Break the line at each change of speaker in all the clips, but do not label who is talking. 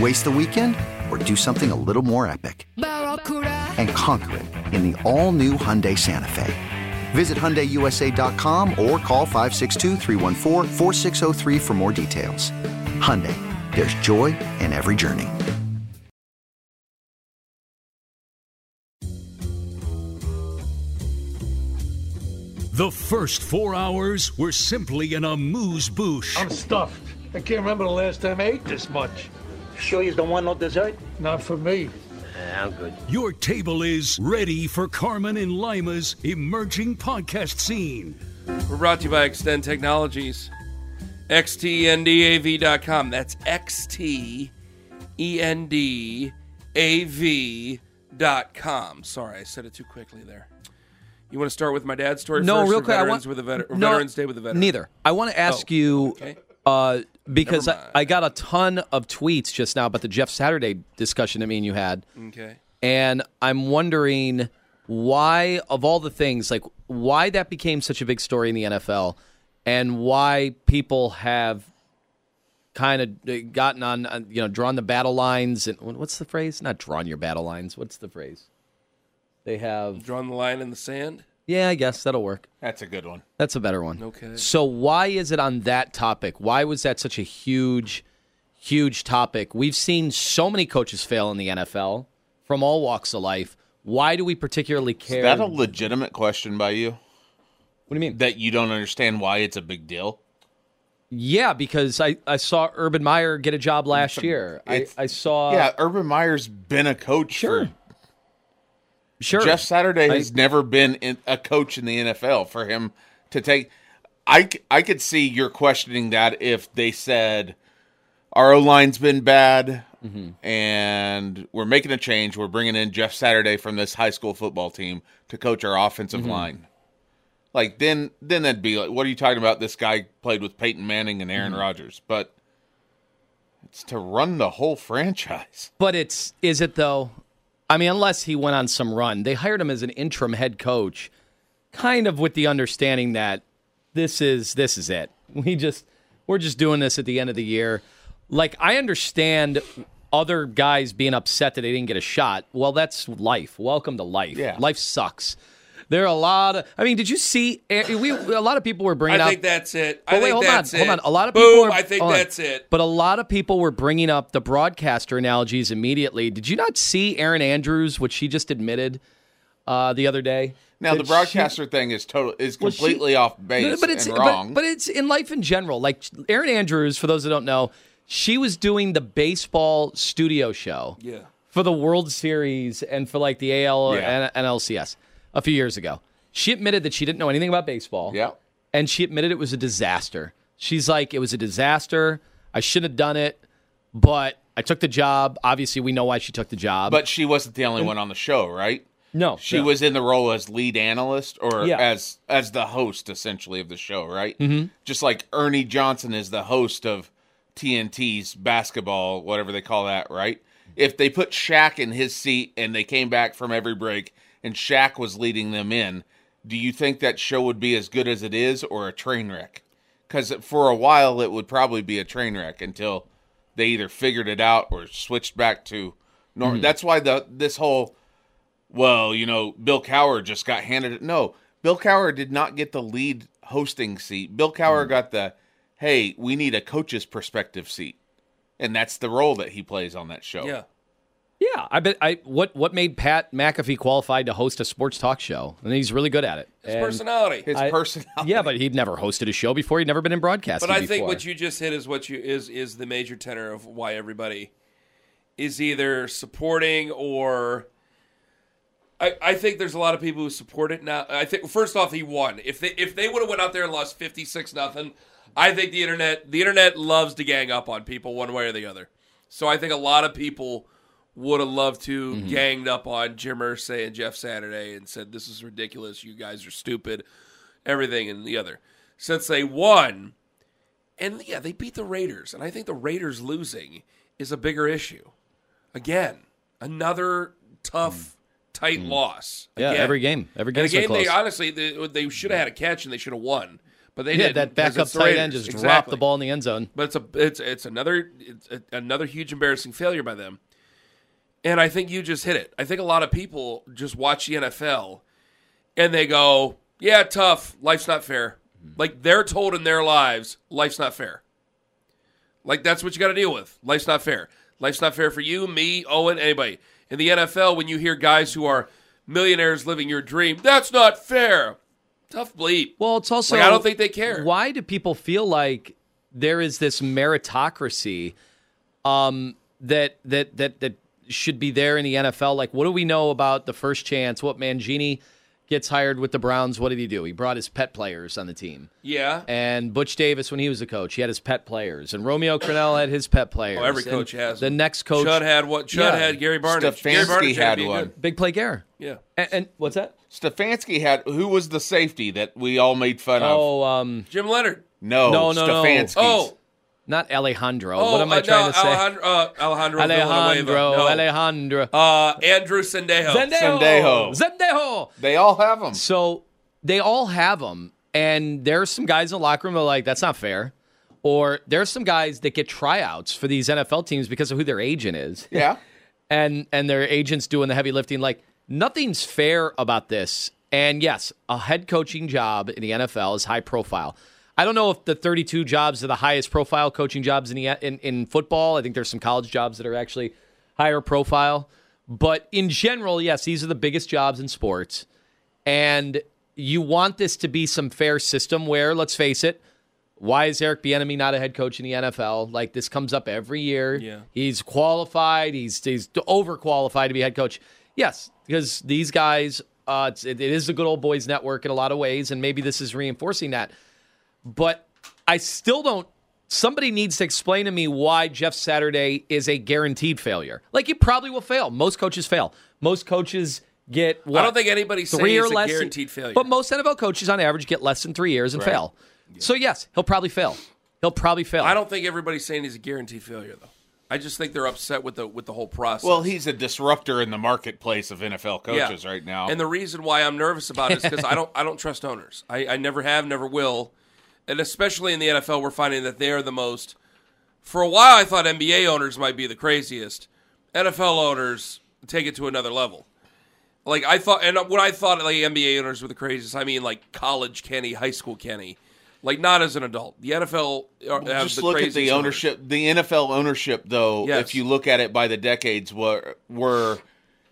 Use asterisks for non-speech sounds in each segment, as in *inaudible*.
Waste the weekend or do something a little more epic? And conquer it in the all new Hyundai Santa Fe. Visit HyundaiUSA.com or call 562 for more details. Hyundai, there's joy in every journey.
The first four hours were simply an amuse bouche.
I'm stuffed. I can't remember the last time I ate this much.
Sure you don't want no dessert?
Not for me.
Yeah, I'm good.
Your table is ready for Carman and Lima's emerging podcast scene.
We're brought to you by Extend Technologies. XTNDAV.com. That's XTENDAV.com. Sorry, I said it too quickly there. You want to start with my dad's story
No,
first
real
or
quick. I want
with a veter-
no,
Veterans Day with a veteran?
Neither. I want to ask
Oh,
you
okay.
Uh, because I. I got a ton of tweets just now about the Jeff Saturday discussion that me and you had,
Okay.
and I'm wondering why, of all the things, like why that became such a big story in the NFL, and why people have kind of gotten on, uh, you know, drawn the battle lines. And what's the phrase? Not drawn your battle lines. What's the phrase? They have.
Drawn the line in the sand?
Yeah, I guess that'll work.
That's a good one.
That's a better one.
Okay.
So why is it on that topic? Why was that such a huge, huge topic? We've seen so many coaches fail in the NFL from all walks of life. Why do we particularly care?
Is that a legitimate question by you?
what do you mean?
That you don't understand why it's a big deal?
yeah, because I, I saw Urban Meyer get a job last year. I, I saw
yeah, Urban Meyer's been a coach
Sure.
for.
Sure
Jeff Saturday
I-
has never been in, a coach in the NFL for him to take. I, I could see you're questioning that if they said our O line's been bad
Mm-hmm.
and we're making a change. We're bringing in Jeff Saturday from this high school football team to coach our offensive
Mm-hmm.
line. Like then, then that'd be like, what are you talking about? This guy played with Peyton Manning and
Mm-hmm.
Aaron Rodgers, but it's to run the whole franchise.
But it's is it though? I mean, unless he went on some run, they hired him as an interim head coach, kind of with the understanding that this is this is it. We just we're just doing this at the end of the year. Like I understand other guys being upset that they didn't get a shot. Well, that's life. Welcome to life.
Yeah.
Life sucks. There are a lot of. I mean, did you see? eh, We a lot of people were bringing
I
up.
think that's it. I
wait,
think
hold
that's
on,
it.
hold on. A lot of
Boom,
people. Are,
I think
hold on.
that's it.
But a lot of people were bringing up the broadcaster analogies immediately. Did you not see Erin Andrews, which she just admitted uh, the other day?
Now
That
the
she-
broadcaster thing is total is
well, she-
completely off base
but it's
and
but-
wrong.
But, it's in life in general. Like Erin Andrews, for those that don't know, she was doing the baseball studio show
Yeah.
for the World Series and for like the AL
Yeah.
and NLCS a few years ago. She admitted that she didn't know anything about baseball.
yeah,
and she admitted it was a disaster. She's like, it was a disaster. I shouldn't have done it, but I took the job. Obviously, we know why she took the job.
but she wasn't the only one on the show, right?
no,
She
no.
was in the role as lead analyst or
Yeah.
as as the host essentially of the show, right? Mm-hmm. Just like Ernie Johnson is the host of TNT's basketball, whatever they call that, right? If they put Shaq in his seat and they came back from every break and Shaq was leading them in, do you think that show would be as good as it is or a train wreck? because for a while it would probably be a train wreck until they either figured it out or switched back to normal. Hmm. That's why the this whole well, you know, Bill Cowher just got handed it. No, Bill Cowher did not get the lead hosting seat. Bill Cowher hmm. got the hey, we need a coach's perspective seat, and that's the role that he plays on that show.
Yeah.
Yeah, I bet. I what what made Pat McAfee qualified to host a sports talk show, and he's really good at it.
His
And-
personality.
His
I-
personality.
Yeah, but he'd never hosted a show before. He'd never been in broadcasting.
But I think
before.
what you just hit is what you is is the major tenor of why everybody is either supporting or I, I think there's a lot of people who support it now. I think first off he won. If they if they would have went out there and lost 56 nothing, I think the internet the internet loves to gang up on people one way or the other. So I think a lot of people would have loved to mm-hmm. ganged up on Jim Irsay and Jeff Saturday and said this is ridiculous, you guys are stupid, everything and the other. Since they won, and yeah, they beat the Raiders, and I think the Raiders losing is a bigger issue. Again, another tough, mm. tight mm. loss.
yeah,
Again.
every game, every been
game they honestly they, they should have had a catch and they should have won, but they
yeah,
did
that backup tight end just dropped the ball in the end zone.
But it's a it's it's another it's a, another huge embarrassing failure by them. And I think you just hit it. I think a lot of people just watch the NFL and they go, "Yeah, tough. Life's not fair." Like they're told in their lives, life's not fair. Like that's what you got to deal with. Life's not fair. Life's not fair for you, me, Owen, anybody. In the NFL, when you hear guys who are millionaires living your dream, that's not fair. Tough bleep.
Well, it's also
Like, I don't think they care.
Why do people feel like there is this meritocracy um, that that that that should be there in the NFL? Like, what do we know about the first chance? What Mangini gets hired with the Browns? What did he do? He brought his pet players on the team.
Yeah.
And Butch Davis, when he was a coach, he had his pet players, and Romeo Crennel had his pet players.
Oh, every
And
coach has
The next coach,
Chud had what? Chud
Yeah.
had Gary Barnidge. Gary
Stefanski
Barnidge
had
being
one.
Big Play Gare.
Yeah.
And, and what's that?
Stefanski had who was the safety that we all made fun of?
Oh, um,
Jim Leonhard.
No,
No, no, no.
Oh,
not Alejandro.
oh,
what am I
uh,
trying
no,
to say?
Alejandro, uh, Alejandro,
Alejandro,
No.
Alejandro.
Uh, Andrew Sendejo.
Zendejo.
Sendejo.
Zendejo.
They all have them.
So they all have them, and there's some guys in the locker room that are like, "That's not fair," or there's some guys that get tryouts for these NFL teams because of who their agent is,
Yeah. *laughs*
and and their agents doing the heavy lifting. Like nothing's fair about this. And yes, a head coaching job in the NFL is high profile. I don't know if the 32 jobs are the highest profile coaching jobs in the in, in football. I think there's some college jobs that are actually higher profile. But in general, yes, these are the biggest jobs in sports. And you want this to be some fair system where, let's face it, why is Eric Bieniemy not a head coach in the NFL? Like this comes up every year.
Yeah.
He's qualified. He's he's overqualified to be head coach. Yes, because these guys, uh, it's, it, it is the good old boys network in a lot of ways, and maybe this is reinforcing that. But I still don't. Somebody needs to explain to me why Jeff Saturday is a guaranteed failure. Like he probably will fail. Most coaches fail. Most coaches get. What,
I don't think anybody's saying
three or
it's a
less.
guaranteed failure.
But most NFL coaches, on average, get less than three years and fail. So yes, he'll probably fail. He'll probably fail.
I don't think everybody's saying he's a guaranteed failure, though. I just think they're upset with the with the whole process.
Well, he's a disruptor in the marketplace of NFL
Yeah.
coaches right now.
And the reason why I'm nervous about it is *laughs* because I don't I don't trust owners. I, I never have, never will, and especially in the NFL, we're finding that they are the most. For a while, I thought NBA owners might be the craziest. NFL owners take it to another level. Like I thought, and when I thought like NBA owners were the craziest, I mean like college Kenny, high school Kenny, like not as an adult. The NFL are, have
just
the
look at the
owners.
ownership. The NFL ownership, though,
Yes.
if you look at it by the decades, were were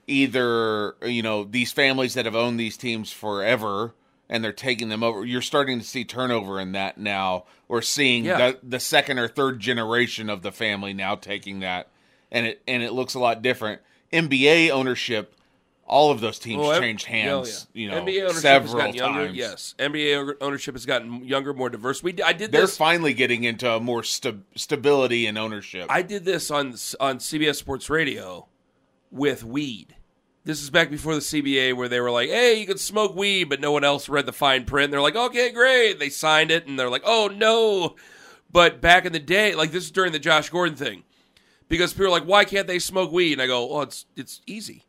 either you know these families that have owned these teams forever and they're taking them over. You're starting to see turnover in that now. We're seeing
Yeah.
the the second or third generation of the family now taking that, and it and it looks a lot different. NBA ownership. All of those teams
Well,
changed hands,
yeah,
you know,
NBA ownership has
several
gotten younger.
times.
Yes, NBA ownership has gotten younger, more diverse. We I did
They're
this.
finally getting into a more sta- stability in ownership.
I did this on on CBS Sports Radio with weed. This is back before the CBA, where they were like, "Hey, you can smoke weed," but no one else read the fine print. They're like, "Okay, great." They signed it, and they're like, "Oh no!" But back in the day, like this is during the Josh Gordon thing, because people are like, "Why can't they smoke weed?" And I go, "Oh, it's it's easy."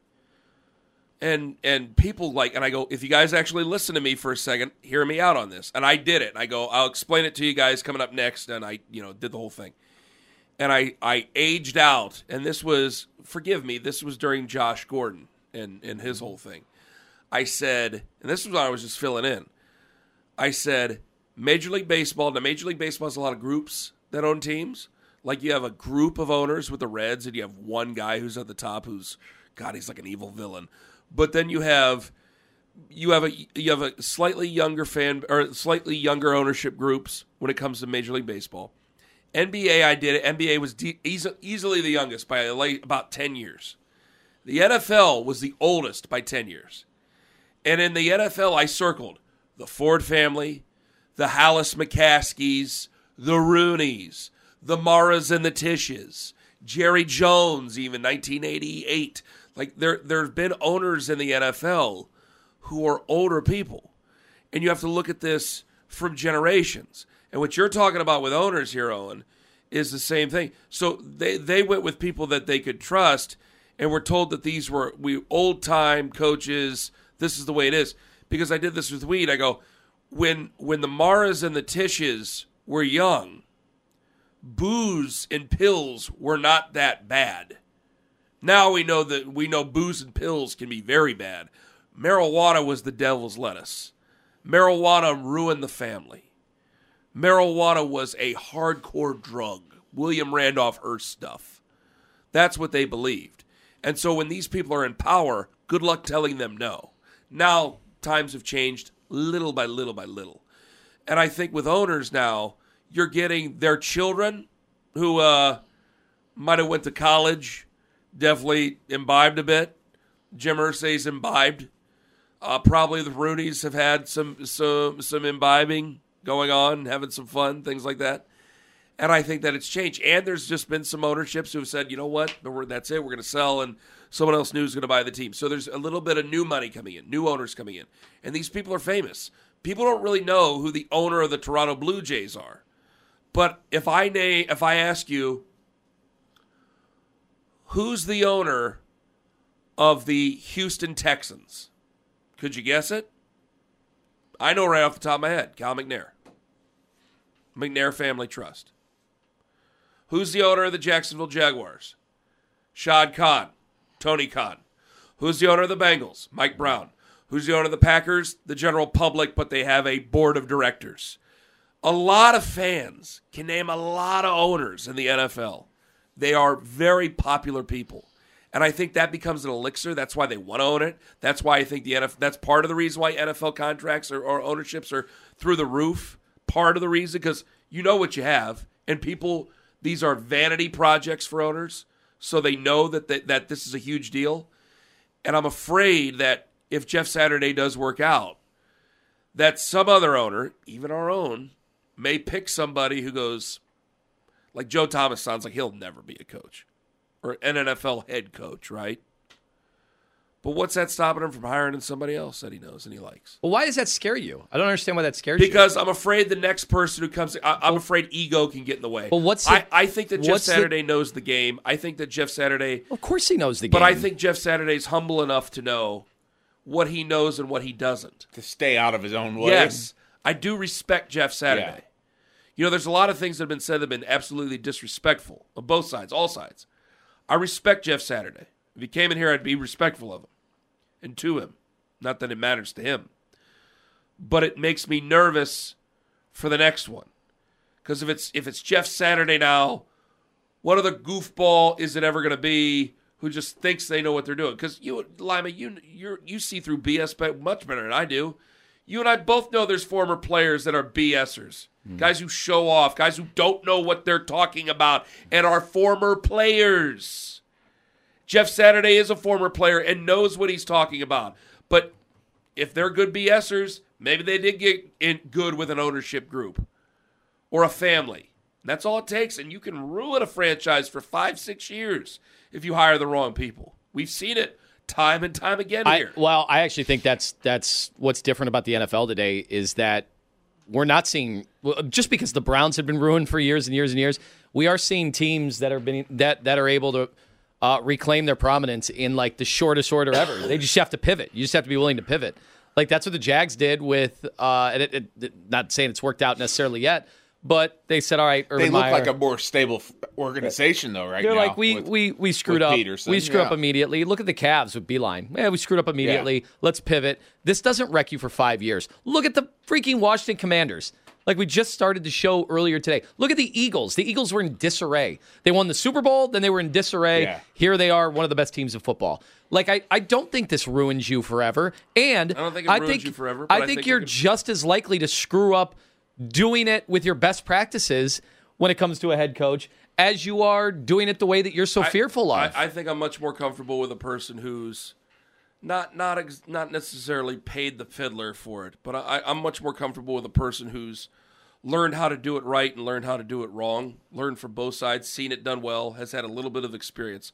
and and people like and I go if you guys actually listen to me for a second hear me out on this and I did it I go I'll explain it to you guys coming up next and I you know did the whole thing and I I aged out and this was forgive me this was during Josh Gordon and and his whole thing I said and this was when I was just filling in I said Major League Baseball now Major League Baseball has a lot of groups that own teams like you have a group of owners with the Reds and you have one guy who's at the top who's God he's like an evil villain but then you have you have a you have a slightly younger fan or slightly younger ownership groups when it comes to Major League Baseball. NBA, I did it. NBA was de- easily the youngest by about ten years. The NFL was the oldest by ten years, and in the NFL, I circled the Ford family, the Halas McCaskeys, the Rooneys, the Maras and the Tisches, Jerry Jones, even 1988. Like there there's been owners in the NFL who are older people. And you have to look at this from generations. And what you're talking about with owners here, Owen, is the same thing. So they, they went with people that they could trust and we're told that these were we old time coaches, this is the way it is. Because I did this with weed, I go, when when the Maras and the Tisches were young, booze and pills were not that bad. Now we know that we know booze and pills can be very bad. Marijuana was the devil's lettuce. Marijuana ruined the family. Marijuana was a hardcore drug. William Randolph Hearst stuff. That's what they believed. And so when these people are in power, good luck telling them no. Now times have changed little by little by little. And I think with owners now, you're getting their children who uh, might have went to college, definitely imbibed a bit. Jim Irsay's imbibed. Uh, probably the Rooneys have had some some some imbibing going on, having some fun, things like that. And I think that it's changed. And there's just been some ownerships who have said, you know what, that's it, we're going to sell, and someone else new is going to buy the team. So there's a little bit of new money coming in, new owners coming in. And these people are famous. People don't really know who the owner of the Toronto Blue Jays are. But if I name, if I ask you, who's the owner of the Houston Texans? Could you guess it? I know right off the top of my head, Cal McNair. McNair Family Trust. Who's the owner of the Jacksonville Jaguars? Shad Khan, Tony Khan. Who's the owner of the Bengals? Mike Brown. Who's the owner of the Packers? The general public, but they have a board of directors. A lot of fans can name a lot of owners in the NFL. They are very popular people. And I think that becomes an elixir. That's why they want to own it. That's why I think the NFL, that's part of the reason why NFL contracts or, or ownerships are through the roof. Part of the reason, because you know what you have. And people, these are vanity projects for owners. So they know that, that, that this is a huge deal. And I'm afraid that if Jeff Saturday does work out, that some other owner, even our own, may pick somebody who goes, like Joe Thomas sounds like he'll never be a coach or an NFL head coach, right? But what's that stopping him from hiring somebody else that he knows and he likes?
Well, why does that scare you? I don't understand why that scares you.
Because I'm afraid the next person who comes, I, am afraid ego can get in the way.
Well, what's the-
I, I think that Jeff
what's the-
Saturday knows the game. I think that Jeff Saturday,
of course he knows the game.
but I think Jeff Saturday's humble enough to know what he knows and what he doesn't.
to stay out of his own way.
Yes, I do respect Jeff Saturday.
Yeah.
You know, there's a lot of things that have been said that have been absolutely disrespectful of both sides, all sides. I respect Jeff Saturday. If he came in here, I'd be respectful of him and to him. Not that it matters to him. But it makes me nervous for the next one. Because if it's if it's Jeff Saturday now, what other goofball is it ever going to be who just thinks they know what they're doing? Because you, Lima, you you you see through BS much better than I do. You and I both know there's former players that are BSers, hmm. guys who show off, guys who don't know what they're talking about, and are former players. Jeff Saturday is a former player and knows what he's talking about. But if they're good BSers, maybe they did get in good with an ownership group or a family. That's all it takes, and you can ruin a franchise for five, six years if you hire the wrong people. We've seen it time and time again
I,
here.
well, I actually think that's that's what's different about the NFL today is that we're not seeing just because the Browns have been ruined for years and years and years. We are seeing teams that are been that that are able to uh, reclaim their prominence in like the shortest order ever. They just have to pivot. You just have to be willing to pivot. Like that's what the Jags did with. Uh, and it, it, not saying it's worked out necessarily yet, but they said, "All right, Urban
They look
Meyer,
like a more stable organization, though, right
they're
now.
like we
with-
we we screwed up.
Peterson,
we screwed up immediately. Look at the Cavs with Beilein. Yeah, we screwed up immediately. Let's pivot. This doesn't wreck you for five years. Look at the freaking Washington Commanders. Like we just started the show earlier today. Look at the Eagles. The Eagles were in disarray. They won the Super Bowl, then they were in disarray.
Yeah.
Here they are, one of the best teams of football. Like I, I don't think this ruins you forever. And
I don't think it ruins you forever,
I
I
think
think
you're
could-
just as likely to screw up doing it with your best practices when it comes to a head coach as you are doing it the way that you're so
I-
fearful of.
I, I think I'm much more comfortable with a person who's not not ex- not necessarily paid the fiddler for it, but I, I'm much more comfortable with a person who's learned how to do it right and learned how to do it wrong, learned from both sides, seen it done well, has had a little bit of experience.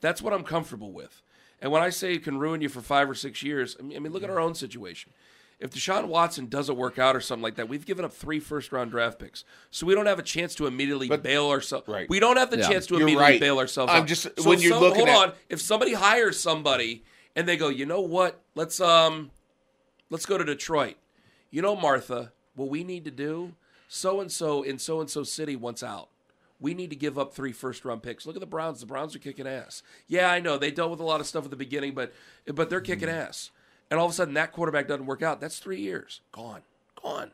That's what I'm comfortable with. And when I say it can ruin you for five or six years, I mean, I mean look at our own situation. If Deshaun Watson doesn't work out or something like that, we've given up three first round draft picks. So we don't have a chance to immediately bail ourselves.
Right.
We don't have the
Yeah.
chance to
You're
immediately
right.
bail ourselves
I'm
out.
just-
So
when you're
some-
looking
hold
at-
on. If somebody hires somebody and they go, you know what? Let's um, let's go to Detroit. You know, Martha, what we need to do? So and so in so and so city wants out. We need to give up three first round picks. Look at the Browns. The Browns are kicking ass. Yeah, I know they dealt with a lot of stuff at the beginning, but but they're kicking
Mm-hmm.
ass. And all of a sudden, that quarterback doesn't work out. That's three years gone, gone.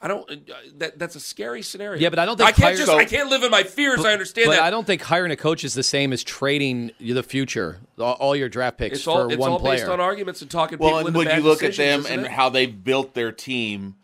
I don't. Uh, that that's a scary scenario.
Yeah, but I don't think
I can't
hire-
just. I can't live in my fears. I understand
but
that.
I don't think hiring a coach is the same as trading the future, all, all your draft picks
It's
for
all it's
one
all
player.
based on arguments and talking
Well,
people
and when you look at them and
it?
how they've built their team,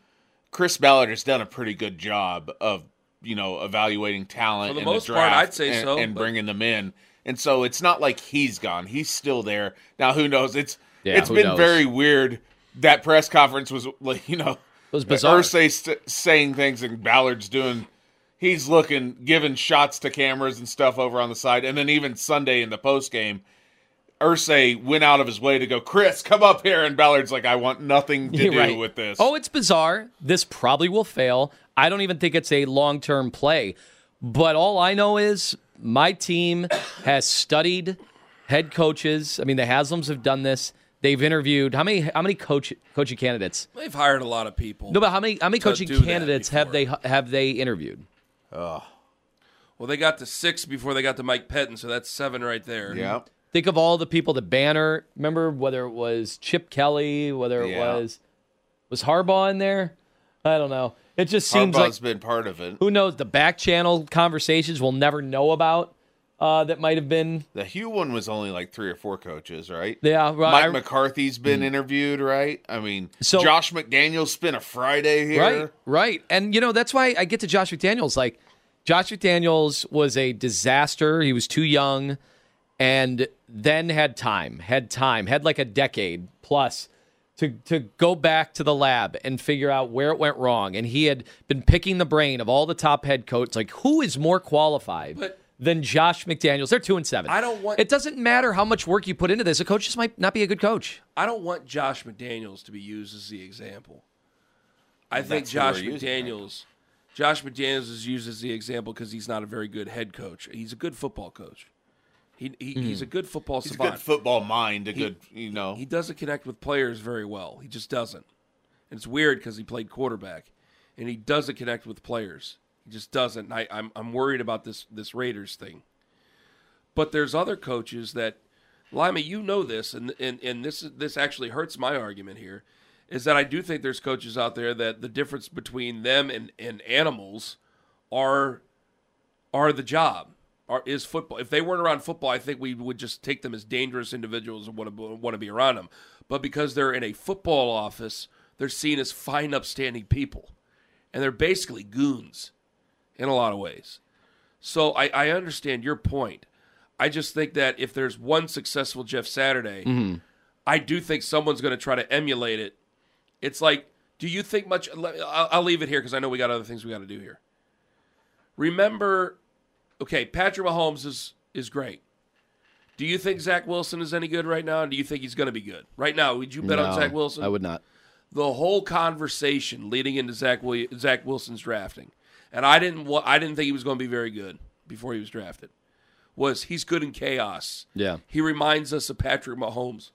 Chris Ballard has done a pretty good job of you know evaluating talent
For the
in
most
the
part, I'd say
and,
so,
and
but-
bringing them in. And so it's not like he's gone; he's still there. Now, who knows? It's
Yeah,
it's
who
been
knows?
very weird. That press conference was like *laughs* you know, it
was bizarre.
Irsay st- saying things and Ballard's doing. He's looking, giving shots to cameras and stuff over on the side, and then even Sunday in the post game, Irsay went out of his way to go, Chris, come up here, and Ballard's like, I want nothing to *laughs*
You're
do
right.
with this.
Oh, it's bizarre. This probably will fail. I don't even think it's a long term play. But all I know is my team has studied head coaches. I mean, the Haslams have done this. They've interviewed how many how many coach coaching candidates?
they've hired a lot of people.
No, but how many how many coaching candidates have they have they interviewed? Oh.
well, they got to six before they got to Mike Pettine, so that's seven right there.
yeah.
Think of all the people that Banner. Remember whether it was Chip Kelly, whether it
Yeah.
was was Harbaugh in there. I don't know. It just seems like
Harbaugh's been part of it.
who knows the back channel conversations we'll never know about uh, that might have been.
The Hue one was only like three or four coaches, right?
yeah right,
Mike
I-
McCarthy's been interviewed, right? I mean,
So-
Josh McDaniels spent a Friday here.
right right. And you know that's why I get to Josh McDaniels. Like Josh McDaniels was a disaster. He was too young and then had time had time had like a decade plus to to go back to the lab and figure out where it went wrong. And he had been picking the brain of all the top head coaches. Like who is more qualified
But-
than Josh McDaniels they're 2 and 7
I don't want-
it doesn't matter how much work you put into this a coach just might not be a good coach
I don't want Josh McDaniels to be used as the example. I think
That's who
Josh
using.
McDaniels, Josh McDaniels is used as the example because he's not a very good head coach. He's a good football coach. He, he hmm. he's a good football
He's a good football mind, a good, you know.
He doesn't connect with players very well. He just doesn't. And it's weird because he played quarterback, and he doesn't connect with players. He just doesn't. I, I'm I'm worried about this this Raiders thing. But there's other coaches that, Lima, you know this, and and and this this actually hurts my argument here, is that I do think there's coaches out there that the difference between them and and animals, are, are the job. Are, is football. If they weren't around football, I think we would just take them as dangerous individuals and want to want to be around them. But because they're in a football office, they're seen as fine, upstanding people, and they're basically goons, in a lot of ways. So I, I understand your point. I just think that if there's one successful Jeff Saturday, mm-hmm. I do think someone's going to try to emulate it. It's like, do you think much? I'll, I'll leave it here because I know we got other things we got to do here. Remember, okay, Patrick Mahomes is is great. Do you think Zach Wilson is any good right now? And do you think he's going to be good right now? Would you bet on Zach Wilson?
I would not
the whole conversation leading into Zach Willi- Zach Wilson's drafting, and I didn't I didn't think he was going to be very good before he was drafted, was he's good in chaos.
Yeah.
He reminds us of Patrick Mahomes.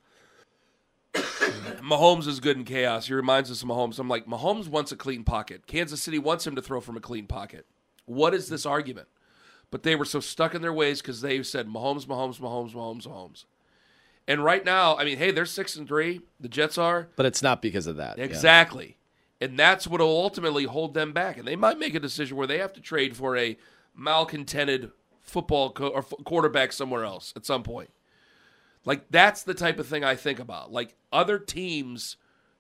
*coughs* Mahomes is good in chaos. He reminds us of Mahomes. I'm like, Mahomes wants a clean pocket. Kansas City wants him to throw from a clean pocket. What is this argument? But they were so stuck in their ways because they said Mahomes, Mahomes, Mahomes, Mahomes, Mahomes. And right now, I mean, hey, they're six and three. The Jets are
But it's not because of that. yeah.
And that's what will ultimately hold them back. And they might make a decision where they have to trade for a malcontented football co- or f- quarterback somewhere else at some point. Like that's the type of thing I think about. Like other teams,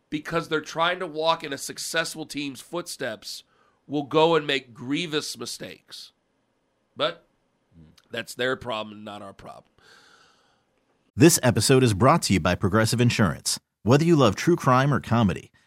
because they're trying to walk in a successful team's footsteps, will go and make grievous mistakes. But that's their problem, not our problem.
This episode is brought to you by Progressive Insurance. Whether you love true crime or comedy,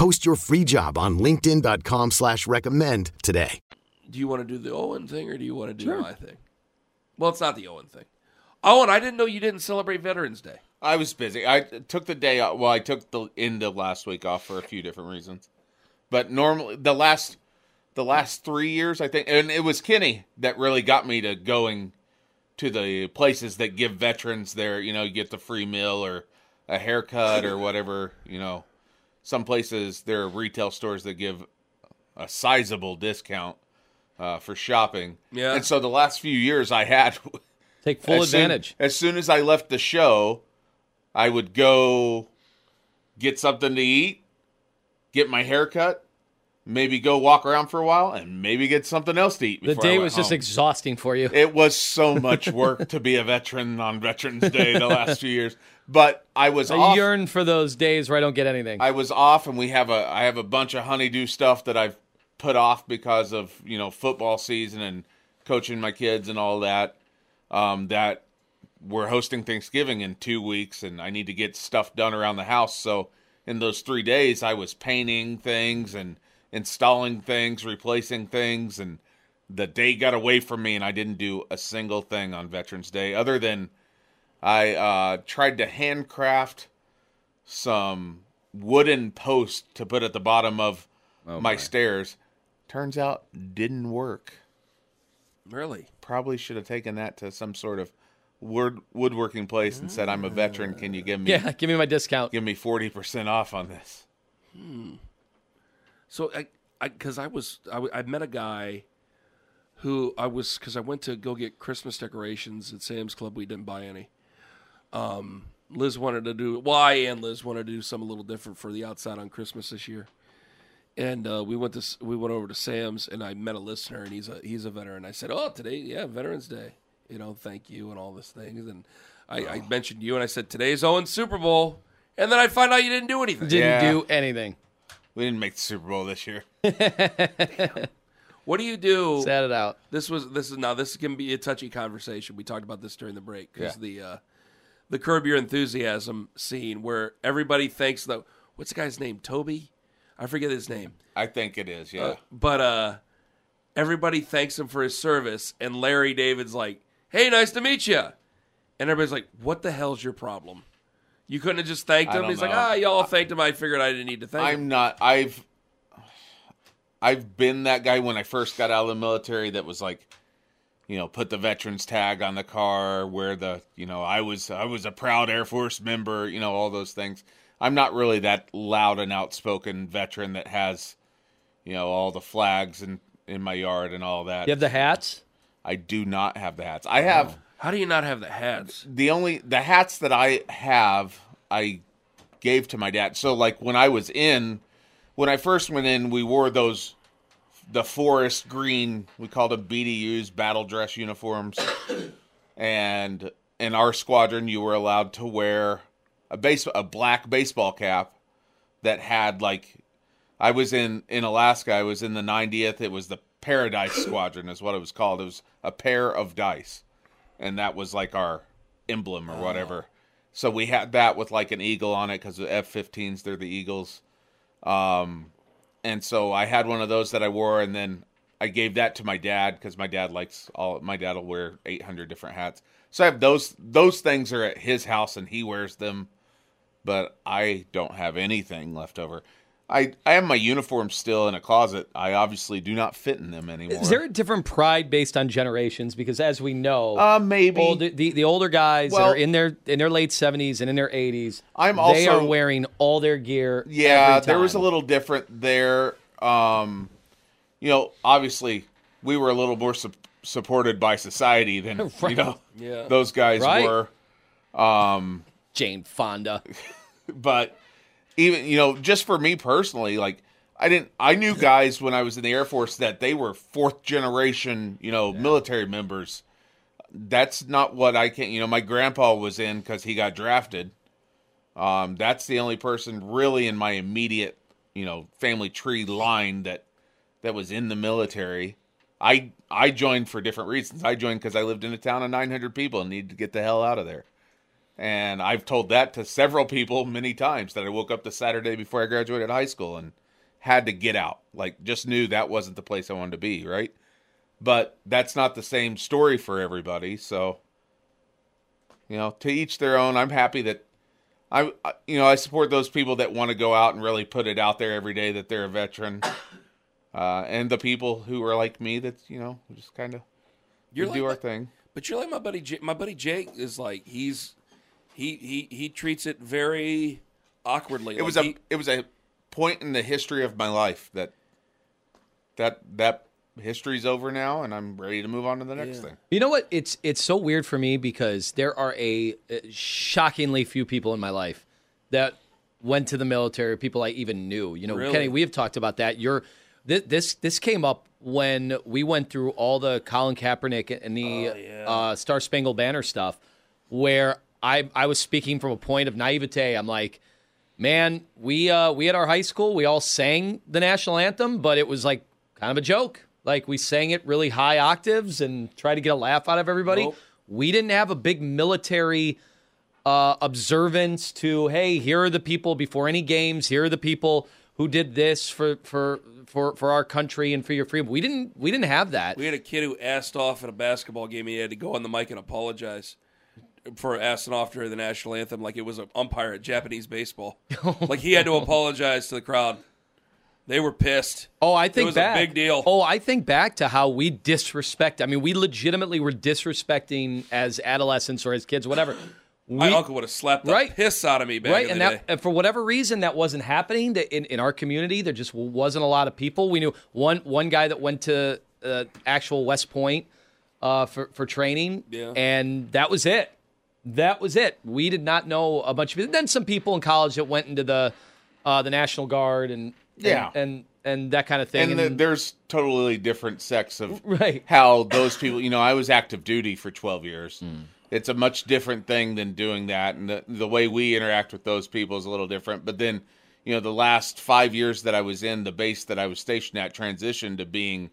Post your free job on linkedin.com slash recommend today.
Do you want to do the Owen thing or do you want to do my thing? Well, it's not the Owen thing. Owen, I didn't know you didn't celebrate Veterans Day.
I was busy. I took the day off. Well, I took the end of last week off for a few different reasons. But normally, the last the last three years, I think, and it was Kenny that really got me to going to the places that give veterans their, you know, you get the free meal or a haircut or whatever. You know, some places there are retail stores that give a sizable discount uh, for shopping.
Yeah.
and so the last few years I had *laughs*
Take full
as soon-
advantage.
as soon as I left the show, I would go get something to eat, get my hair cut, maybe go walk around for a while, and maybe get something else to eat.
the
before I
day
went
was just exhausting for you.
It was so much work *laughs* to be a veteran on Veterans Day the last few years, but I was
I
off.
yearn for those days where I don't get anything.
I was off, and we have a I have a bunch of honeydew stuff that I've put off because of you know football season and coaching my kids and all that. Um, that we're hosting Thanksgiving in two weeks, and I need to get stuff done around the house. So in those three days, I was painting things and installing things, replacing things, and the day got away from me, and I didn't do a single thing on Veterans Day other than I uh, tried to handcraft some wooden post to put at the bottom of my stairs. Turns out didn't work.
Really?
Probably should have taken that to some sort of wood woodworking place and said, "I'm a veteran. Can you give me *laughs*
yeah, give me my discount.
give me forty percent off on this?" Hmm.
So I, I, because I was, I met a guy who I was, because I went to go get Christmas decorations at Sam's Club. We didn't buy any. Um, Liz wanted to do, well, I and Liz wanted to do something a little different for the outside on Christmas this year. And uh, we went to, we went over to Sam's, and I met a listener, and he's a, he's a veteran. I said, "Oh, today, yeah, Veterans Day. You know, thank you and all these things." And I, I mentioned you, and I said, "Today's Owen Super Bowl." And then I find out you didn't do anything.
Didn't
Yeah.
do anything.
We didn't make the Super Bowl this year. *laughs*
What do you do?
Sat it out.
This was this is now this can be a touchy conversation. We talked about this during the break because
Yeah.
the uh, the curb your enthusiasm scene where everybody thanks the what's the guy's name Toby, I forget his name,
I think it is. Yeah.
Uh, but uh, everybody thanks him for his service, and Larry David's like, "Hey, nice to meet you," and everybody's like, "What the hell's your problem? You couldn't have just thanked him. He's like, ah, y'all thanked him. I figured I didn't need to thank him.
I'm not. I've I've been that guy when I first got out of the military. That was like, you know, put the veterans tag on the car, wear the, you know, I was I was a proud Air Force member. You know, all those things. I'm not really that loud and outspoken veteran that has, you know, all the flags in in my yard and all that.
You have the hats.
I do not have the hats. I have
How do you not have the hats?
the only the hats that I have I gave to my dad. So like when I was in when I first went in, we wore those the forest green, we called them BDUs, battle dress uniforms. and in our squadron you were allowed to wear a base a black baseball cap that had like I was in in Alaska, I was in the 90th. It was the Paradise *coughs* Squadron is what it was called. It was a pair of dice and that was like our emblem or whatever. So we had that with like an eagle on it because the F-15s they're the eagles. Um, and so I had one of those that I wore, and then I gave that to my dad because my dad likes all. My dad will wear 800 different hats. So I have those. Those things are at his house, and he wears them. But I don't have anything left over. I I have my uniform still in a closet. I obviously do not fit in them anymore.
Is there a different pride based on generations? Because as we know,
Uh, maybe.
older, the the older guys that are in their in their late seventies and in their eighties,
I'm also they
are wearing all their gear.
Yeah, there was a little different there. Um, you know, obviously we were a little more su- supported by society than *laughs*
Right.
you know
Yeah.
those guys
Right.
were. Um,
Jane Fonda. *laughs*
but even you know, just for me personally, like I didn't. I knew *laughs* guys when I was in the Air Force that they were fourth generation, you know, military members. That's not what I can. You know, my grandpa was in because he got drafted. Um, that's the only person really in my immediate, you know, family tree line that that was in the military. I I joined for different reasons. I joined because I lived in a town of 900 people and needed to get the hell out of there. And I've told that to several people many times that I woke up the Saturday before I graduated high school and had to get out. Like, just knew that wasn't the place I wanted to be, right? But that's not the same story for everybody. So, you know, to each their own. I'm happy that I, you know, I support those people that want to go out and really put it out there every day that they're a veteran. *coughs* Uh, and the people who are like me that, you know, just kind of
You're
do our
my-
thing.
But you're like my buddy. J- my buddy Jake is like he's he he he treats it very awkwardly.
It was a
he-
it was a point in the history of my life that that that history's over now, and I'm ready to move on to the next thing.
You know what? It's it's so weird for me because there are a uh, shockingly few people in my life that went to the military. People I even knew. You know,
Really?
Kenny, we have talked about that. You're this this this came up when we went through all the Colin Kaepernick and the
Oh,
uh, Star Spangled Banner stuff, where I I was speaking from a point of naivete. I'm like. Man, we uh, we at our high school, we all sang the national anthem, but it was like kind of a joke. Like we sang it really high octaves and tried to get a laugh out of everybody.
Nope.
We didn't have a big military uh, observance to hey, here are the people before any games. Here are the people who did this for for for for our country and for your freedom. We didn't we didn't have that.
we had a kid who asked off at a basketball game. He had to go on the mic and apologize for asking off during the national anthem, like it was an umpire at Japanese baseball. *laughs* like he had to apologize to the crowd. They were pissed.
Oh, I think
was a
back.
big deal.
Oh, I think back to how we disrespect. I mean, we legitimately were disrespecting as adolescents or as kids, whatever. *gasps*
My uncle would have slapped the
Right.
piss out of me back
right,
in
and that
day.
and for whatever reason that wasn't happening that in, in our community. There just wasn't a lot of people. We knew one one guy that went to uh, actual West Point uh, for for training,
Yeah.
and that was it. That was it. We did not know a bunch of people. Then some people in college that went into the uh, the National Guard and
Yeah.
and and, and that kind of thing.
And the, there's totally different sects of *laughs*
Right.
how those people. You know, I was active duty for 12 years.
Hmm.
It's a much different thing than doing that, and the, the way we interact with those people is a little different. But then, you know, the last five years that I was in the base that I was stationed at transitioned to being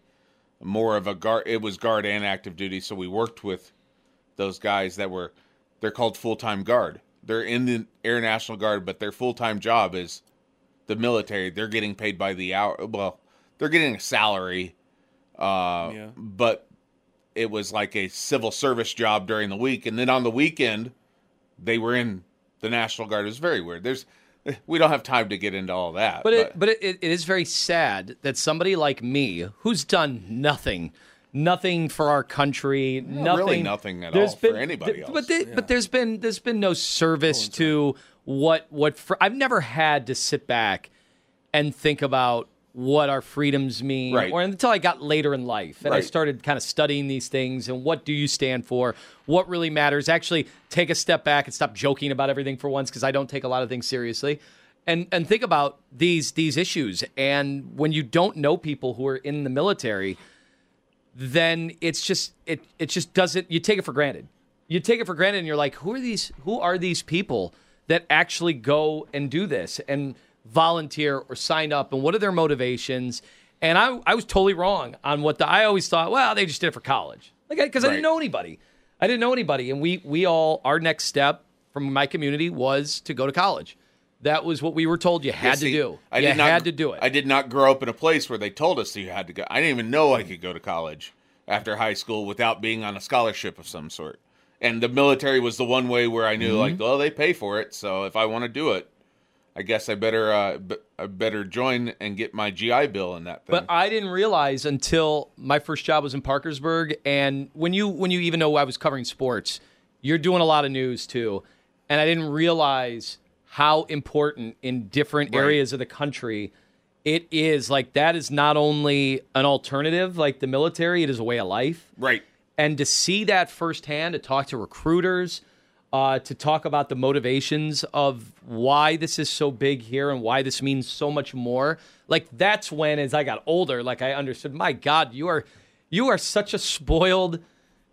more of a guard. It was guard and active duty, so we worked with those guys that were they're called full time guard. They're in the Air National Guard, but their full time job is the military. They're getting paid by the hour. Well, they're getting a salary, uh,
Yeah.
but it was like a civil service job during the week, and then on the weekend they were in the National Guard It was very weird. There's we don't have time to get into all that.
But it, but it, it is very sad that somebody like me, who's done nothing, nothing for our country, nothing,
really nothing at all for anybody
But
else.
they, but there's been there's been no service to what what fr- I've never had to sit back and think about what our freedoms mean,
Right.
or until I got later in life and I started kind of studying these things and what do you stand for, what really matters. Actually, take a step back and stop joking about everything for once because I don't take a lot of things seriously, and and think about these these issues. And when you don't know people who are in the military, then it's just it it just doesn't you take it for granted. You take it for granted and you're like, who are these who are these people that actually go and do this and volunteer or sign up and what are their motivations? And I I was totally wrong on what the I always thought, well, they just did it for college. Like because I
Right.
didn't know anybody. I didn't know anybody and we we all our next step from my community was to go to college. That was what we were told you had
Yeah, see,
to do.
I
you
did not,
had to do it.
I did not grow up in a place where they told us you had to go. I didn't even know I could go to college after high school without being on a scholarship of some sort. And the military was the one way where I knew,
Mm-hmm.
like, well, they pay for it, so if I want to do it, I guess I better, uh, b- I better join and get my GI Bill in that thing.
But I didn't realize until my first job was in Parkersburg, and when you when you even know I was covering sports, you're doing a lot of news too, and I didn't realize how important in different
Right.
areas of the country it is. Like that is not only an alternative, like the military, it is a way of life
right.
and to see that firsthand, to talk to recruiters, uh, to talk about the motivations of why this is so big here and why this means so much more. Like that's when, as I got older, like I understood. My God, you are you are such a spoiled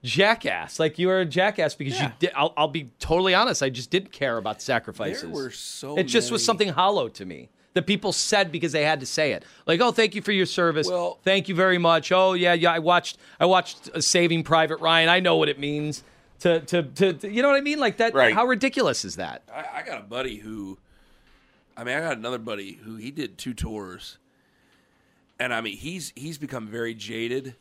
jackass. Like you are a jackass because you did. I'll, I'll be totally honest. I just didn't care about sacrifices.
There were so
it just was something hollow to me. That people said because they had to say it, like, "Oh, thank you for your service.
Well-
thank you very much. Oh, yeah, yeah. I watched, I watched uh, Saving Private Ryan. I know what it means to, to, to, to- you know what I mean? Like that.
Right.
How ridiculous is that?
I, I got a buddy who, I mean, I got another buddy who he did two tours, and I mean, he's he's become very jaded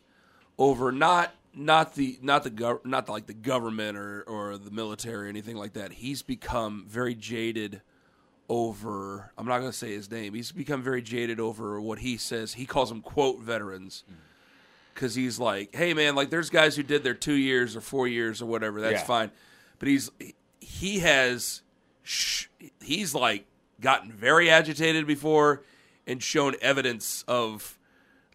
over not not the not the gov- not like the government or or the military or anything like that. He's become very jaded over. I'm not going to say his name. He's become very jaded over what he says. He calls them quote veterans. Mm. Because he's like, hey man, like there's guys who did their two years or four years or whatever. That's
Yeah.
fine, but he's he has sh- he's like gotten very agitated before and shown evidence of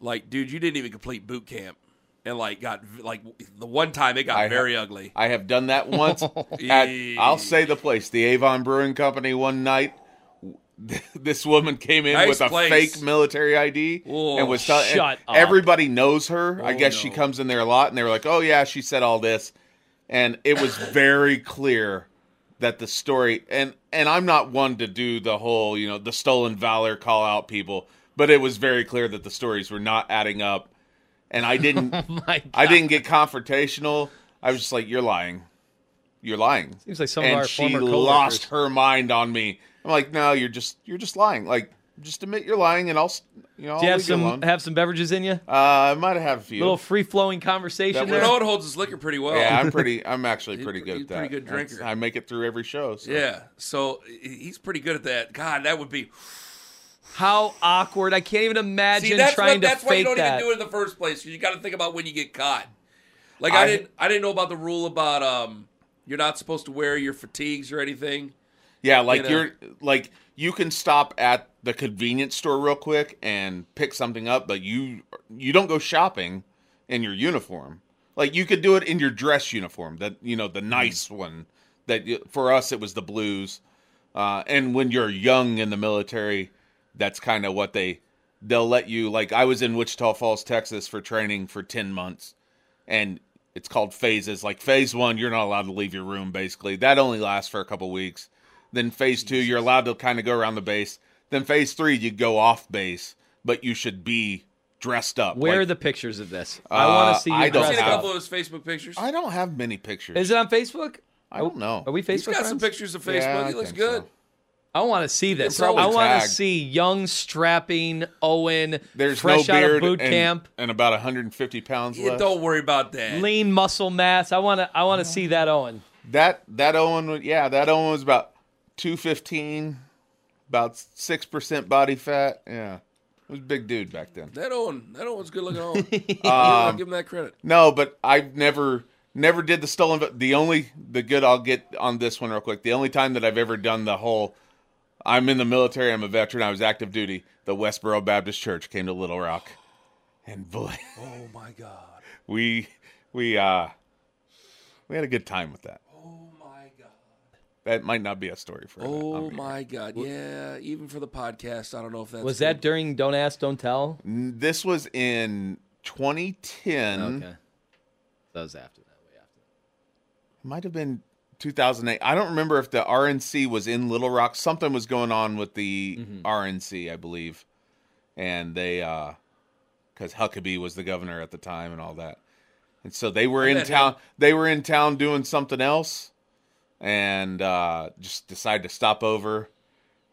like, dude, you didn't even complete boot camp, and like got like the one time it got
I ha-
very ugly.
I have done that once. *laughs* at, I'll say the place, the Avon Brewing Company. One night, *laughs* this woman came in
Nice
with a
place.
fake military ID
Whoa,
and was telling.
shut up.
Everybody knows her. I
Oh,
guess she comes in there a lot, and they were like, "Oh yeah, she said all this," and it was *laughs* very clear that the story and and I'm not one to do the whole you know the stolen valor call out people, but it was very clear that the stories were not adding up, and I didn't. *laughs*
My
I didn't get confrontational. I was just like, "You're lying. You're lying."
Seems like some
and
of our
she
former
lost her mind on me. I'm like, "No, you're just you're just lying. Like, just admit you're lying, and I'll you know
Do you
I'll
have
leave you
some
alone."
have some beverages in you?
uh, I might have had a few.
A little free flowing conversation
That
there.
was-
Noah holds his liquor pretty well.
yeah, I'm *laughs* pretty. I'm actually pretty good
he's
at that.
pretty good drinker.
I make it through every show. So.
Yeah, so he's pretty good at that. God, that would be.
How awkward! I can't even imagine
See, that's
trying
what, that's
to
why you don't
that.
even do it in the first place. You got to think about when you get caught. Like
I-
I, didn't, I didn't know about the rule about um, you're not supposed to wear your fatigues or anything.
Yeah, like
know?
you are like you can stop at the convenience store real quick and pick something up, but you you don't go shopping in your uniform. Like you could do it in your dress uniform, that you know the nice one. That for us it was the blues, uh, and when you're young in the military, that's kind of what they they'll let you. Like I was in Wichita Falls, Texas, for training for ten months, and it's called phases. Like phase one, you're not allowed to leave your room. Basically, that only lasts for a couple weeks. Then phase two, you're allowed to kind of go around the base. Then phase three, you go off base, but you should be dressed up.
Where
Like,
are the pictures of this? I
Uh,
want to see you
I
I've
don't
dressed
seen a
have-
couple of his Facebook pictures.
I don't have many pictures.
Is it on Facebook?
I don't know.
Are we Facebook
He's got some pictures of Facebook.
Yeah, I
he looks good.
so.
I want to see this. I want to see young, strapping Owen,
There's
fresh
no
out
beard
of boot
and,
camp,
and about 150 pounds
Yeah,
left.
don't worry about that.
lean muscle mass. I want to. I want to see that Owen.
That that Owen, yeah, that Owen was about two fifteen, about six percent body fat. Yeah, it was a big dude back then.
That Owen, that Owen's good looking Owen. *laughs* Um, I'll give him that credit.
No, but I've never never did the stolen. The only the good I'll get on this one real quick. The only time that I've ever done the whole. I'm in the military. I'm a veteran. I was active duty. The Westboro Baptist Church came to Little Rock, and boy,
Oh my god. *laughs*
we we uh we had a good time with that.
Oh my god.
That might not be a story for.
Oh
on here.
my god. Yeah, even for the podcast, I don't know if that
Was that during Don't Ask, Don't Tell?
This was in 2010.
Okay. That was after that. Way after. That.
Might have been 2008. I don't remember if the RNC was in Little Rock. Something was going on with the
Mm-hmm.
RNC, I believe, and they uh because Huckabee was the governor at the time and all that, and so they were
I
in town.
him.
They were in town doing something else, and uh just decided to stop over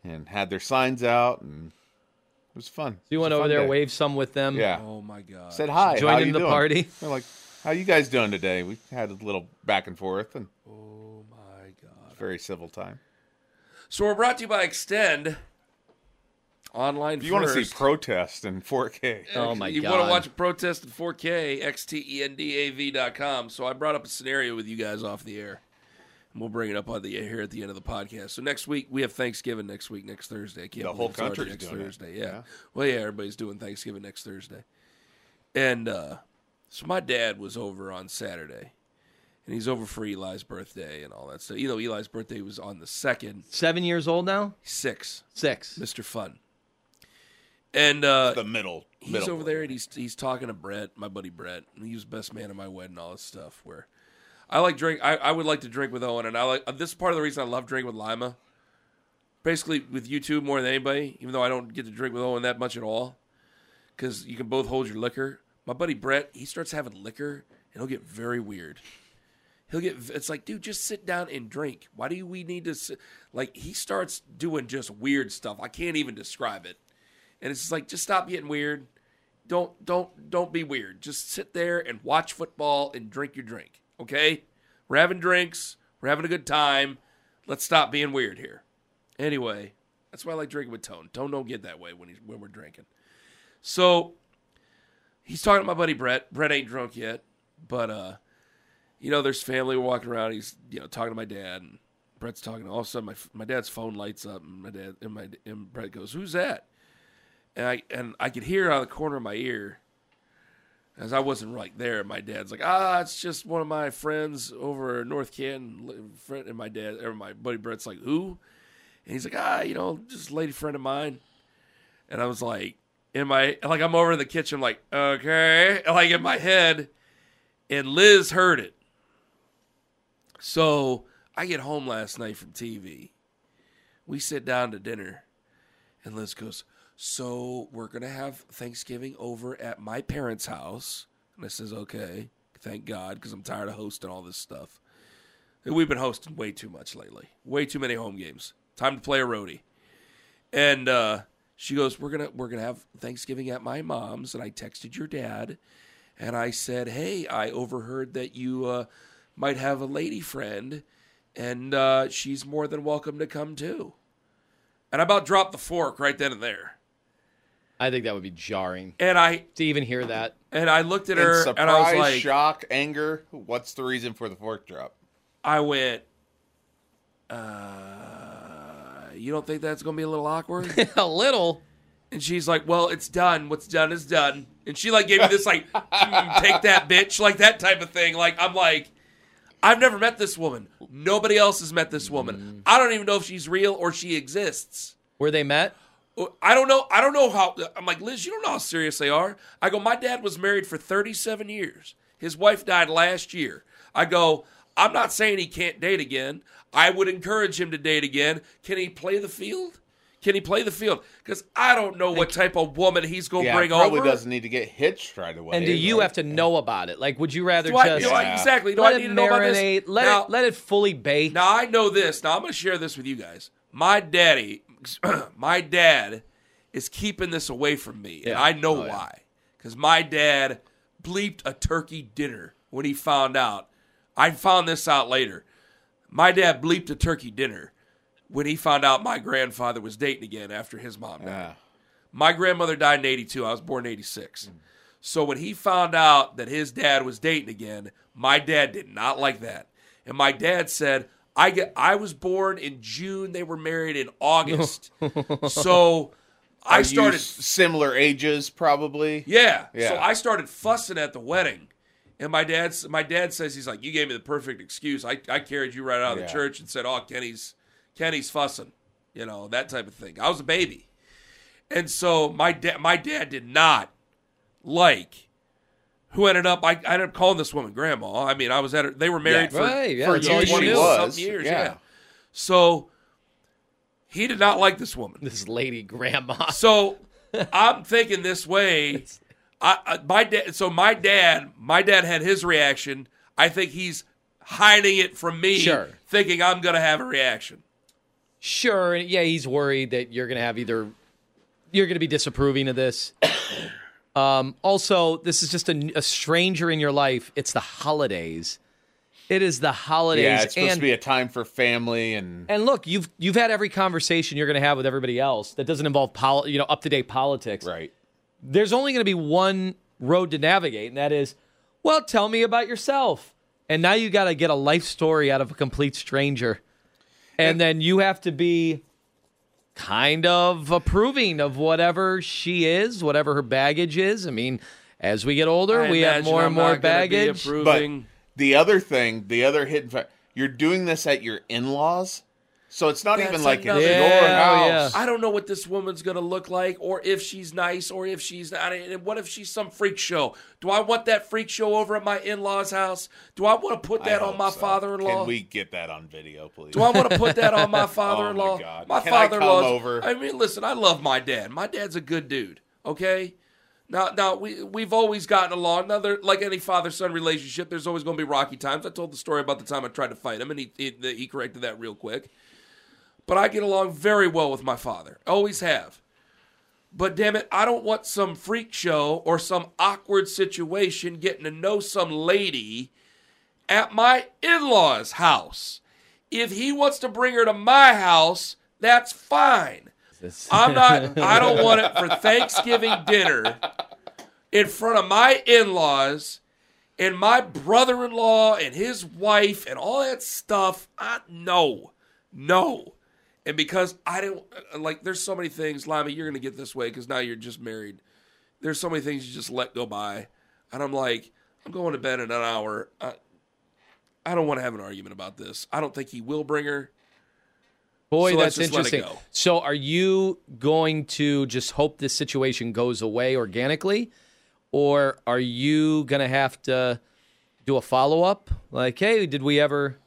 and had their signs out, and it was fun.
So you went over there,
day.
waved some with them.
Yeah.
Oh my god.
Said hi.
Joined in the
doing?
party.
They're like, "How you guys doing today?" We had a little back and forth, and
Oh my god.
Very civil time.
So we're brought to you by Extend. Online
If you want to see protest in 4K,
Oh my
you
god.
You want to watch a protest in 4K, xtendav.com. So I brought up a scenario with you guys off the air. And we'll bring it up on the here at the end of the podcast. So next week we have Thanksgiving next week, next Thursday. I can't
The whole
it's already
country's
next
doing it.
Thursday. Yeah.
Yeah.
Well, yeah, everybody's doing Thanksgiving next Thursday. And uh, so my dad was over on Saturday. And he's over for Eli's birthday and all that stuff. You know, Eli's birthday was on the second,
Seven years old now?
six,
Six.
Mr. Fun. And uh,
the middle.
he's
middle
over there and he's he's talking to Brett, my buddy Brett. And he was best man at my wedding, and all this stuff. Where I like drink, I, I would like to drink with Owen, and I like uh, this is part of the reason I love drinking with Lima. Basically, with you two more than anybody, even though I don't get to drink with Owen that much at all, because you can both hold your liquor. My buddy Brett, he starts having liquor, and he'll get very weird. He'll get. It's like, dude, just sit down and drink. Why do we need to? Sit? Like he starts doing just weird stuff. I can't even describe it. And it's just like, just stop getting weird. Don't don't don't be weird. Just sit there and watch football and drink your drink. Okay? We're having drinks. We're having a good time. Let's stop being weird here. Anyway, that's why I like drinking with Tone. Tone don't get that way when he's when we're drinking. So he's talking to my buddy Brett. Brett ain't drunk yet, but uh, you know, there's family walking around. He's you know talking to my dad, and Brett's talking. All of a sudden, my my dad's phone lights up, and my dad and my and Brett goes, "Who's that?" And I and I could hear out of the corner of my ear, as I wasn't right there. My dad's like, "Ah, it's just one of my friends over North Canton." Friend, and my dad or my buddy Brett's like, "Who?" And he's like, "Ah, you know, just a lady friend of mine." And I was like, in my like I'm over in the kitchen, like, okay, *laughs* like in my head, and Liz heard it. So I get home last night from TV. We sit down to dinner, and Liz goes, So we're going to have Thanksgiving over at my parents' house. And I says, Okay, thank God, because I'm tired of hosting all this stuff. And we've been hosting way too much lately, way too many home games. Time to play a roadie. And uh, she goes, "We're gonna we're gonna have Thanksgiving at my mom's." And I texted your dad, and I said, "Hey, I overheard that you uh, might have a lady friend, and uh, she's more than welcome to come too." And I about dropped the fork right then and there.
I think that would be jarring
And I
to even hear that.
and I looked at
In
her,
surprise,
and I was like,
shock, anger. What's the reason for the fork drop?
I went, uh, "You don't think that's gonna be a little awkward?" *laughs*
a little.
And she's like, "Well, it's done. What's done is done." And she like gave me this like, *laughs* "Mm, "Take that, bitch," like that type of thing. Like I'm like, I've never met this woman. Nobody else has met this woman. Mm. I don't even know if she's real or she exists.
Where they met?
Uh, I don't know. I don't know how. I'm like Liz. You don't know how serious they are. I go. My dad was married for 37 years. His wife died last year. I go. I'm not saying he can't date again. I would encourage him to date again. Can he play the field? Can he play the field? Because I don't know what type of woman he's going to
Yeah,
bring
probably
over.
Probably doesn't need to get hitched right away.
And do you
right?
have to know about it? Like, would you rather
Do I,
just
do I- exactly. Do
let
I
it
need to know about this?
marinate? Let
now,
it let it fully bake.
Now I know this. Now I'm going to share this with you guys. My daddy, *clears throat* my dad, is keeping this away from me, and I know
Oh,
why. Because my dad bleeped a turkey dinner when he found out. I found this out later. My dad bleeped a turkey dinner when he found out my grandfather was dating again after his mom died.
Yeah.
My grandmother died in 82. I was born in 86. So when he found out that his dad was dating again, my dad did not like that. And my dad said, I get I was born in June, they were married in August. *laughs* so I
Are
started
similar ages, probably.
yeah.
Yeah.
So I started fussing at the wedding. And my dad's my dad says he's like, You gave me the perfect excuse. I, I carried you right out of
Yeah.
the church and said, Oh, Kenny's Kenny's fussing. You know, that type of thing. I was a baby. And so my dad my dad did not like who ended up I, I ended up calling this woman grandma. I mean, I was at her they were married
Yeah.
for,
Right, yeah,
for
that's all
years,
you knew.
something years,
Yeah.
yeah. So he did not like this woman.
This lady grandma. *laughs*
So I'm thinking this way. I, I, my dad. So my dad, my dad had his reaction. I think he's hiding it from me,
Sure.
thinking I'm going to have a reaction.
Sure, yeah, he's worried that you're going to have either you're going to be disapproving of this. *coughs* Um, also, this is just a, a stranger in your life. It's the holidays. It is the holidays,
Yeah, it's supposed
and
to be a time for family and
and look, you've you've had every conversation you're going to have with everybody else that doesn't involve pol- you know up to date politics.
right.
There's only going to be one road to navigate, and that is, well, tell me about yourself. And now you got to get a life story out of a complete stranger, and then you have to be kind of approving of whatever she is, whatever her baggage is. I mean, as we get older,
I
we have more
I'm
and more
not gonna
baggage.
But the other thing, the other hidden fact, you're doing this at your in-laws, so it's not
That's
even like
another-
it's your
Yeah,
house.
I don't know what this woman's going to look like, or if she's nice, or if she's not. And what if she's some freak show? Do I want that freak show over at my in-laws' house? Do I want to put that on my
so.
father-in-law?
Can we get that on video, please?
Do I want to put that on my father-in-law? *laughs*
Oh, my God.
My
Can
father-in-law.
over?
I mean, listen, I love my dad. My dad's a good dude. Okay. Now, now we we've always gotten along. Now, like any father-son relationship, there's always going to be rocky times. I told the story about the time I tried to fight him, and he he, he corrected that real quick. But I get along very well with my father. Always have. But damn it, I don't want some freak show or some awkward situation getting to know some lady at my in law's house. If he wants to bring her to my house, that's fine. I'm not, I *laughs* don't want it for Thanksgiving dinner in front of my in laws and my brother in law and his wife and all that stuff. I, no, no. And because I don't uh, like, there's so many things, Lima, you're going to get this way because now you're just married. There's so many things you just let go by. And I'm like, I'm going to bed in an hour. I, I don't want to have an argument about this. I don't think he will bring her.
Boy,
So
that's
just let it
interesting. So, are you going to just hope this situation goes away organically, or are you going to have to do a follow up? Like, hey, did we ever,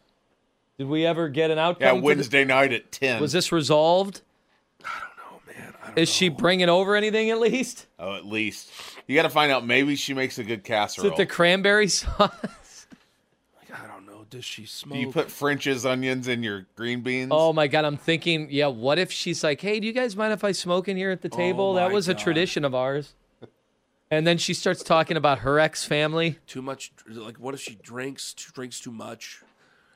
did we ever get an outcome?
yeah,
for this?
Wednesday night at ten.
Was this resolved? I don't know, man. Is she bringing over anything at least?
Oh, at least you got to find out. Maybe she makes a good casserole.
Is
casserole.
it the cranberry *laughs* sauce?
like, I don't know. Does she
Do
smoke?
you put French's onions in your green beans?
Oh my god, I'm thinking, yeah, what if she's like, "Hey, do you guys mind if I smoke in here at the oh table?" that
my
was a tradition of ours. And then she starts talking about her ex family.
too much? Like, what if she drinks? Drinks too much?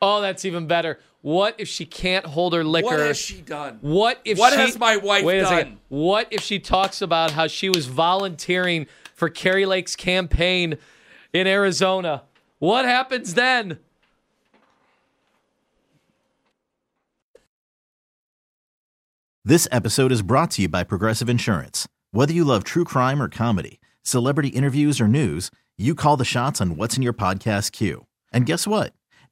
Oh, that's even better. What if she can't hold her liquor?
What has she done?
What if
What
she,
has my wife
wait a
done?
second. What if she talks about how she was volunteering for Kari Lake's campaign in Arizona? What happens then?
This episode is brought to you by Progressive Insurance. Whether you love true crime or comedy, celebrity interviews or news, you call the shots on what's in your podcast queue. And guess what?